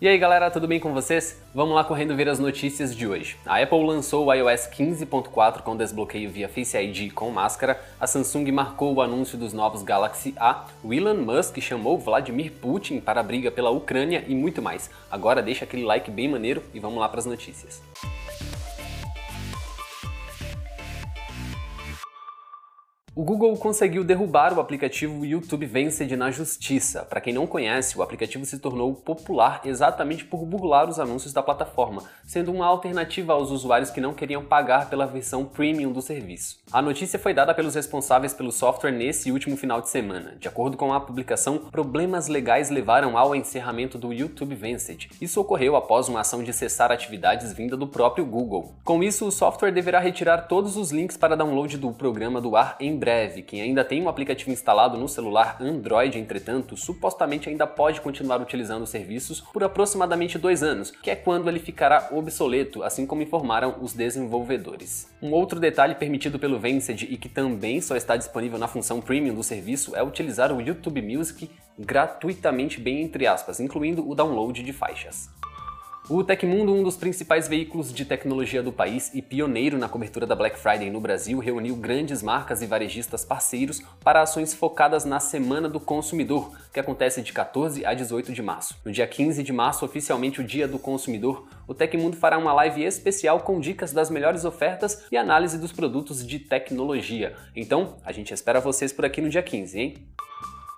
E aí galera, tudo bem com vocês? Vamos lá correndo ver as notícias de hoje. A Apple lançou o iOS 15.4 com desbloqueio via Face ID com máscara, a Samsung marcou o anúncio dos novos Galaxy A, o Elon Musk chamou Vladimir Putin para a briga pela Ucrânia e muito mais. Agora deixa aquele like bem maneiro e vamos lá para as notícias. O Google conseguiu derrubar o aplicativo YouTube Vanced na justiça. Para quem não conhece, o aplicativo se tornou popular exatamente por burlar os anúncios da plataforma, sendo uma alternativa aos usuários que não queriam pagar pela versão premium do serviço. A notícia foi dada pelos responsáveis pelo software nesse último final de semana. De acordo com a publicação, problemas legais levaram ao encerramento do YouTube Vanced. Isso ocorreu após uma ação de cessar atividades vinda do próprio Google. Com isso, o software deverá retirar todos os links para download do programa do ar em breve. Quem ainda tem um aplicativo instalado no celular Android, entretanto, supostamente ainda pode continuar utilizando os serviços por aproximadamente dois anos, que é quando ele ficará obsoleto, assim como informaram os desenvolvedores. Um outro detalhe permitido pelo Vanced e que também só está disponível na função Premium do serviço é utilizar o YouTube Music gratuitamente, bem entre aspas, incluindo o download de faixas. O Tecmundo, um dos principais veículos de tecnologia do país e pioneiro na cobertura da Black Friday no Brasil, reuniu grandes marcas e varejistas parceiros para ações focadas na Semana do Consumidor, que acontece de 14 a 18 de março. No dia 15 de março, oficialmente o Dia do Consumidor, o Tecmundo fará uma live especial com dicas das melhores ofertas e análise dos produtos de tecnologia. Então, a gente espera vocês por aqui no dia 15, hein?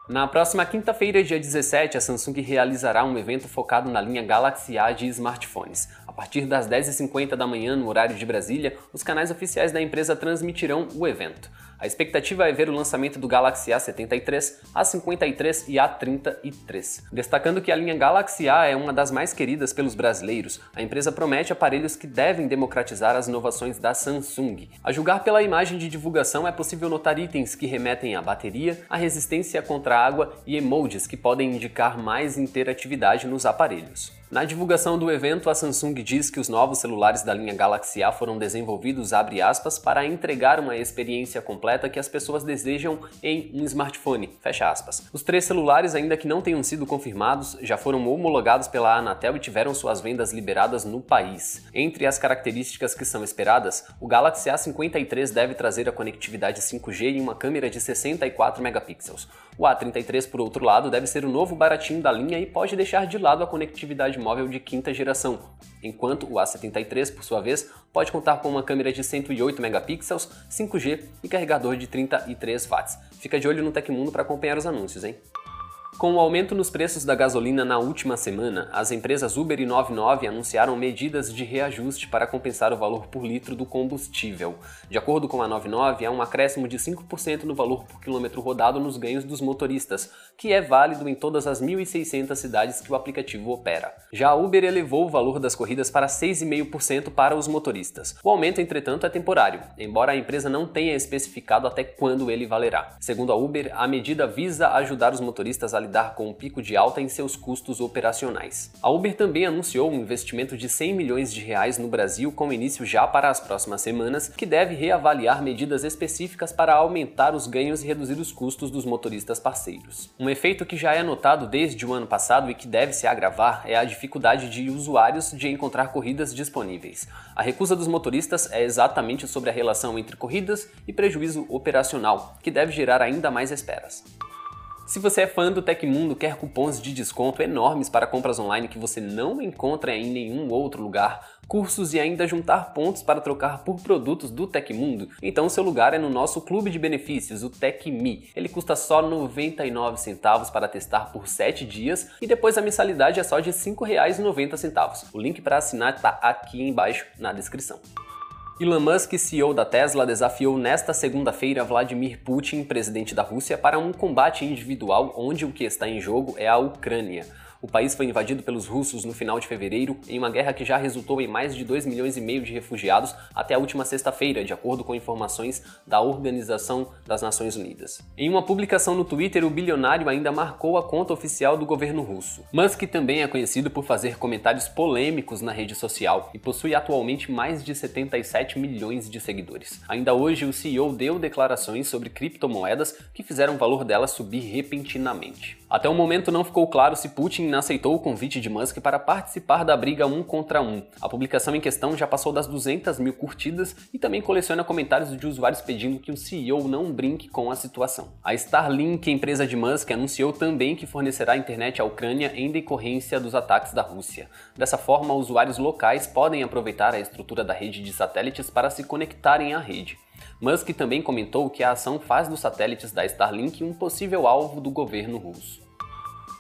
Na próxima quinta-feira, dia 17, a Samsung realizará um evento focado na linha Galaxy A de smartphones. A partir das 10h50 da manhã, no horário de Brasília, os canais oficiais da empresa transmitirão o evento. A expectativa é ver o lançamento do Galaxy A73, A53 e A33. Destacando que a linha Galaxy A é uma das mais queridas pelos brasileiros, a empresa promete aparelhos que devem democratizar as inovações da Samsung. A julgar pela imagem de divulgação, é possível notar itens que remetem à bateria, à resistência contra água e emojis que podem indicar mais interatividade nos aparelhos. Na divulgação do evento, a Samsung diz que os novos celulares da linha Galaxy A foram desenvolvidos, aspas, para entregar uma experiência completa que as pessoas desejam em um smartphone, Os três celulares, ainda que não tenham sido confirmados, já foram homologados pela Anatel e tiveram suas vendas liberadas no país. Entre as características que são esperadas, o Galaxy A53 deve trazer a conectividade 5G e uma câmera de 64 megapixels. O A33, por outro lado, deve ser o novo baratinho da linha e pode deixar de lado a conectividade móvel de quinta geração, enquanto o A73, por sua vez, pode contar com uma câmera de 108 megapixels, 5G e carregador de 33 watts. Fica de olho no Tecmundo para acompanhar os anúncios, hein? Com o aumento nos preços da gasolina na última semana, as empresas Uber e 99 anunciaram medidas de reajuste para compensar o valor por litro do combustível. De acordo com a 99, há um acréscimo de 5% no valor por quilômetro rodado nos ganhos dos motoristas, que é válido em todas as 1.600 cidades que o aplicativo opera. Já a Uber elevou o valor das corridas para 6,5% para os motoristas. O aumento, entretanto, é temporário, embora a empresa não tenha especificado até quando ele valerá. Segundo a Uber, a medida visa ajudar os motoristas a lidar com o pico de alta em seus custos operacionais. A Uber também anunciou um investimento de 100 milhões de reais no Brasil com início já para as próximas semanas, que deve reavaliar medidas específicas para aumentar os ganhos e reduzir os custos dos motoristas parceiros. Um efeito que já é notado desde o ano passado e que deve se agravar é a dificuldade de usuários de encontrar corridas disponíveis. A recusa dos motoristas é exatamente sobre a relação entre corridas e prejuízo operacional, que deve gerar ainda mais esperas. Se você é fã do Tecmundo, quer cupons de desconto enormes para compras online que você não encontra em nenhum outro lugar, cursos e ainda juntar pontos para trocar por produtos do Tecmundo, então seu lugar é no nosso clube de benefícios, o TecMe. Ele custa só 99 centavos para testar por 7 dias e depois a mensalidade é só de R$ 5,90. O link para assinar está aqui embaixo na descrição. Elon Musk, CEO da Tesla, desafiou nesta segunda-feira Vladimir Putin, presidente da Rússia, para um combate individual onde o que está em jogo é a Ucrânia. O país foi invadido pelos russos no final de fevereiro, em uma guerra que já resultou em mais de 2 milhões e meio de refugiados até a última sexta-feira, de acordo com informações da Organização das Nações Unidas. Em uma publicação no Twitter, o bilionário ainda marcou a conta oficial do governo russo. Musk também é conhecido por fazer comentários polêmicos na rede social e possui atualmente mais de 77 milhões de seguidores. Ainda hoje, o CEO deu declarações sobre criptomoedas que fizeram o valor delas subir repentinamente. Até o momento não ficou claro se Putin aceitou o convite de Musk para participar da briga um contra um. A publicação em questão já passou das 200 mil curtidas e também coleciona comentários de usuários pedindo que o CEO não brinque com a situação. A Starlink, empresa de Musk, anunciou também que fornecerá internet à Ucrânia em decorrência dos ataques da Rússia. Dessa forma, usuários locais podem aproveitar a estrutura da rede de satélites para se conectarem à rede. Musk também comentou que a ação faz dos satélites da Starlink um possível alvo do governo russo.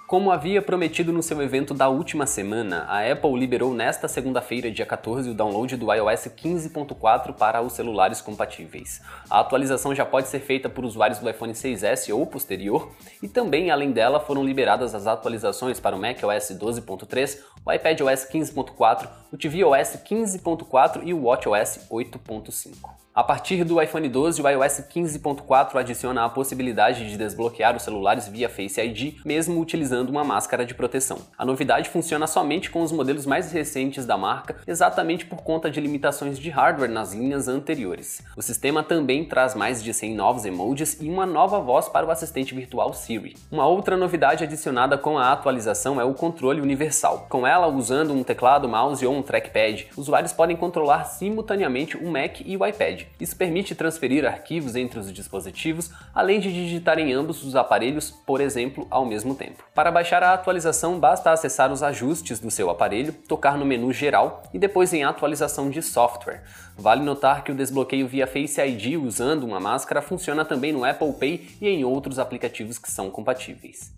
Como havia prometido no seu evento da última semana, a Apple liberou nesta segunda-feira, dia 14, o download do iOS 15.4 para os celulares compatíveis. A atualização já pode ser feita por usuários do iPhone 6S ou posterior, e também, além dela, foram liberadas as atualizações para o macOS 12.3, o iPadOS 15.4, o tvOS 15.4 e o watchOS 8.5. A partir do iPhone 12, o iOS 15.4 adiciona a possibilidade de desbloquear os celulares via Face ID, mesmo utilizando uma máscara de proteção. A novidade funciona somente com os modelos mais recentes da marca, exatamente por conta de limitações de hardware nas linhas anteriores. O sistema também traz mais de 100 novos emojis e uma nova voz para o assistente virtual Siri. Uma outra novidade adicionada com a atualização é o controle universal. Com ela, usando um teclado, mouse ou um trackpad, usuários podem controlar simultaneamente o Mac e o iPad. Isso permite transferir arquivos entre os dispositivos, além de digitar em ambos os aparelhos, por exemplo, ao mesmo tempo. Para baixar a atualização, basta acessar os ajustes do seu aparelho, tocar no menu Geral e depois em Atualização de software. Vale notar que o desbloqueio via Face ID usando uma máscara funciona também no Apple Pay e em outros aplicativos que são compatíveis.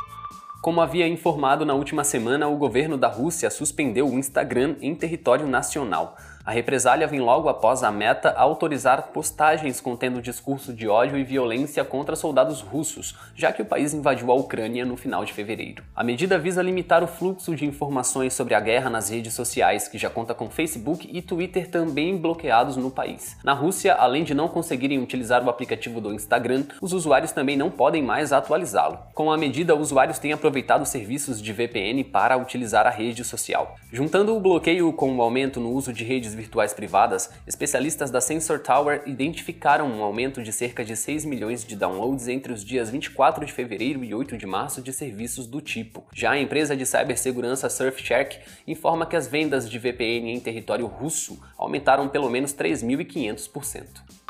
Como havia informado na última semana, o governo da Rússia suspendeu o Instagram em território nacional. A represália vem logo após a Meta autorizar postagens contendo discurso de ódio e violência contra soldados russos, já que o país invadiu a Ucrânia no final de fevereiro. A medida visa limitar o fluxo de informações sobre a guerra nas redes sociais, que já conta com Facebook e Twitter também bloqueados no país. Na Rússia, além de não conseguirem utilizar o aplicativo do Instagram, os usuários também não podem mais atualizá-lo. Com a medida, usuários têm aproveitado serviços de VPN para utilizar a rede social. Juntando o bloqueio com o aumento no uso de redes virtuais privadas, especialistas da Sensor Tower identificaram um aumento de cerca de 6 milhões de downloads entre os dias 24 de fevereiro e 8 de março de serviços do tipo. Já a empresa de cibersegurança Surfshark informa que as vendas de VPN em território russo aumentaram pelo menos 3.500%.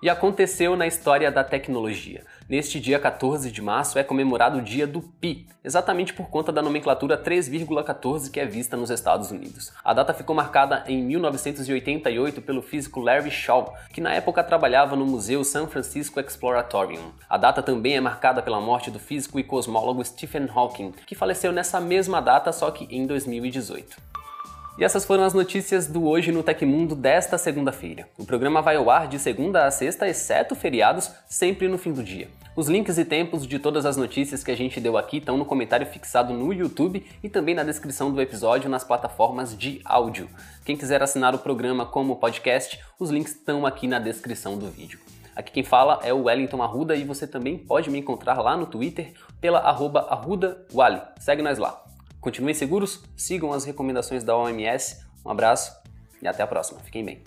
E aconteceu na história da tecnologia. Neste dia 14 de março é comemorado o Dia do Pi, exatamente por conta da nomenclatura 3,14 que é vista nos Estados Unidos. A data ficou marcada em 1988 pelo físico Larry Shaw, que na época trabalhava no Museu San Francisco Exploratorium. A data também é marcada pela morte do físico e cosmólogo Stephen Hawking, que faleceu nessa mesma data, só que em 2018. E essas foram as notícias do Hoje no Tecmundo desta segunda-feira. O programa vai ao ar de segunda a sexta, exceto feriados, sempre no fim do dia. Os links e tempos de todas as notícias que a gente deu aqui estão no comentário fixado no YouTube e também na descrição do episódio nas plataformas de áudio. Quem quiser assinar o programa como podcast, os links estão aqui na descrição do vídeo. Aqui quem fala é o Wellington Arruda e você também pode me encontrar lá no Twitter pela arroba arrudawally. Segue nós lá. Continuem seguros, sigam as recomendações da OMS. Um abraço e até a próxima. Fiquem bem.